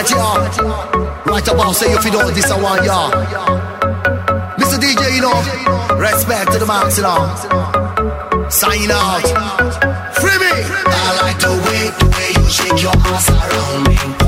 right here. Right about say if you don't this I want ya. Mr. DJ, you know, respect to the max, you know. Sign out. Free me. I like the way the way you shake your ass around me.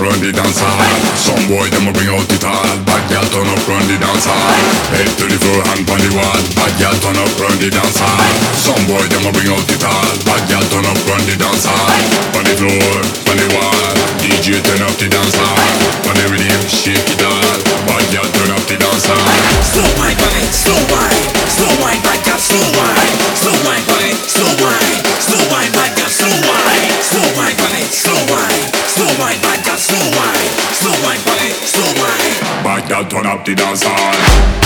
Run the dance hall. Some boy them a bring out it all. Bad gal turn up run the dance hall. Head to the floor, hand on the wall. Bad gal turn up run the dance hall. Some boy them a bring out it all. Bad gal turn up run the dance hall. On the floor, on the wall. DJ turn up the dance hall. On the rhythm, shake it all. Bad gal turn up the dance hall. Slow wine, wine, slow wine, turn up the dance hall.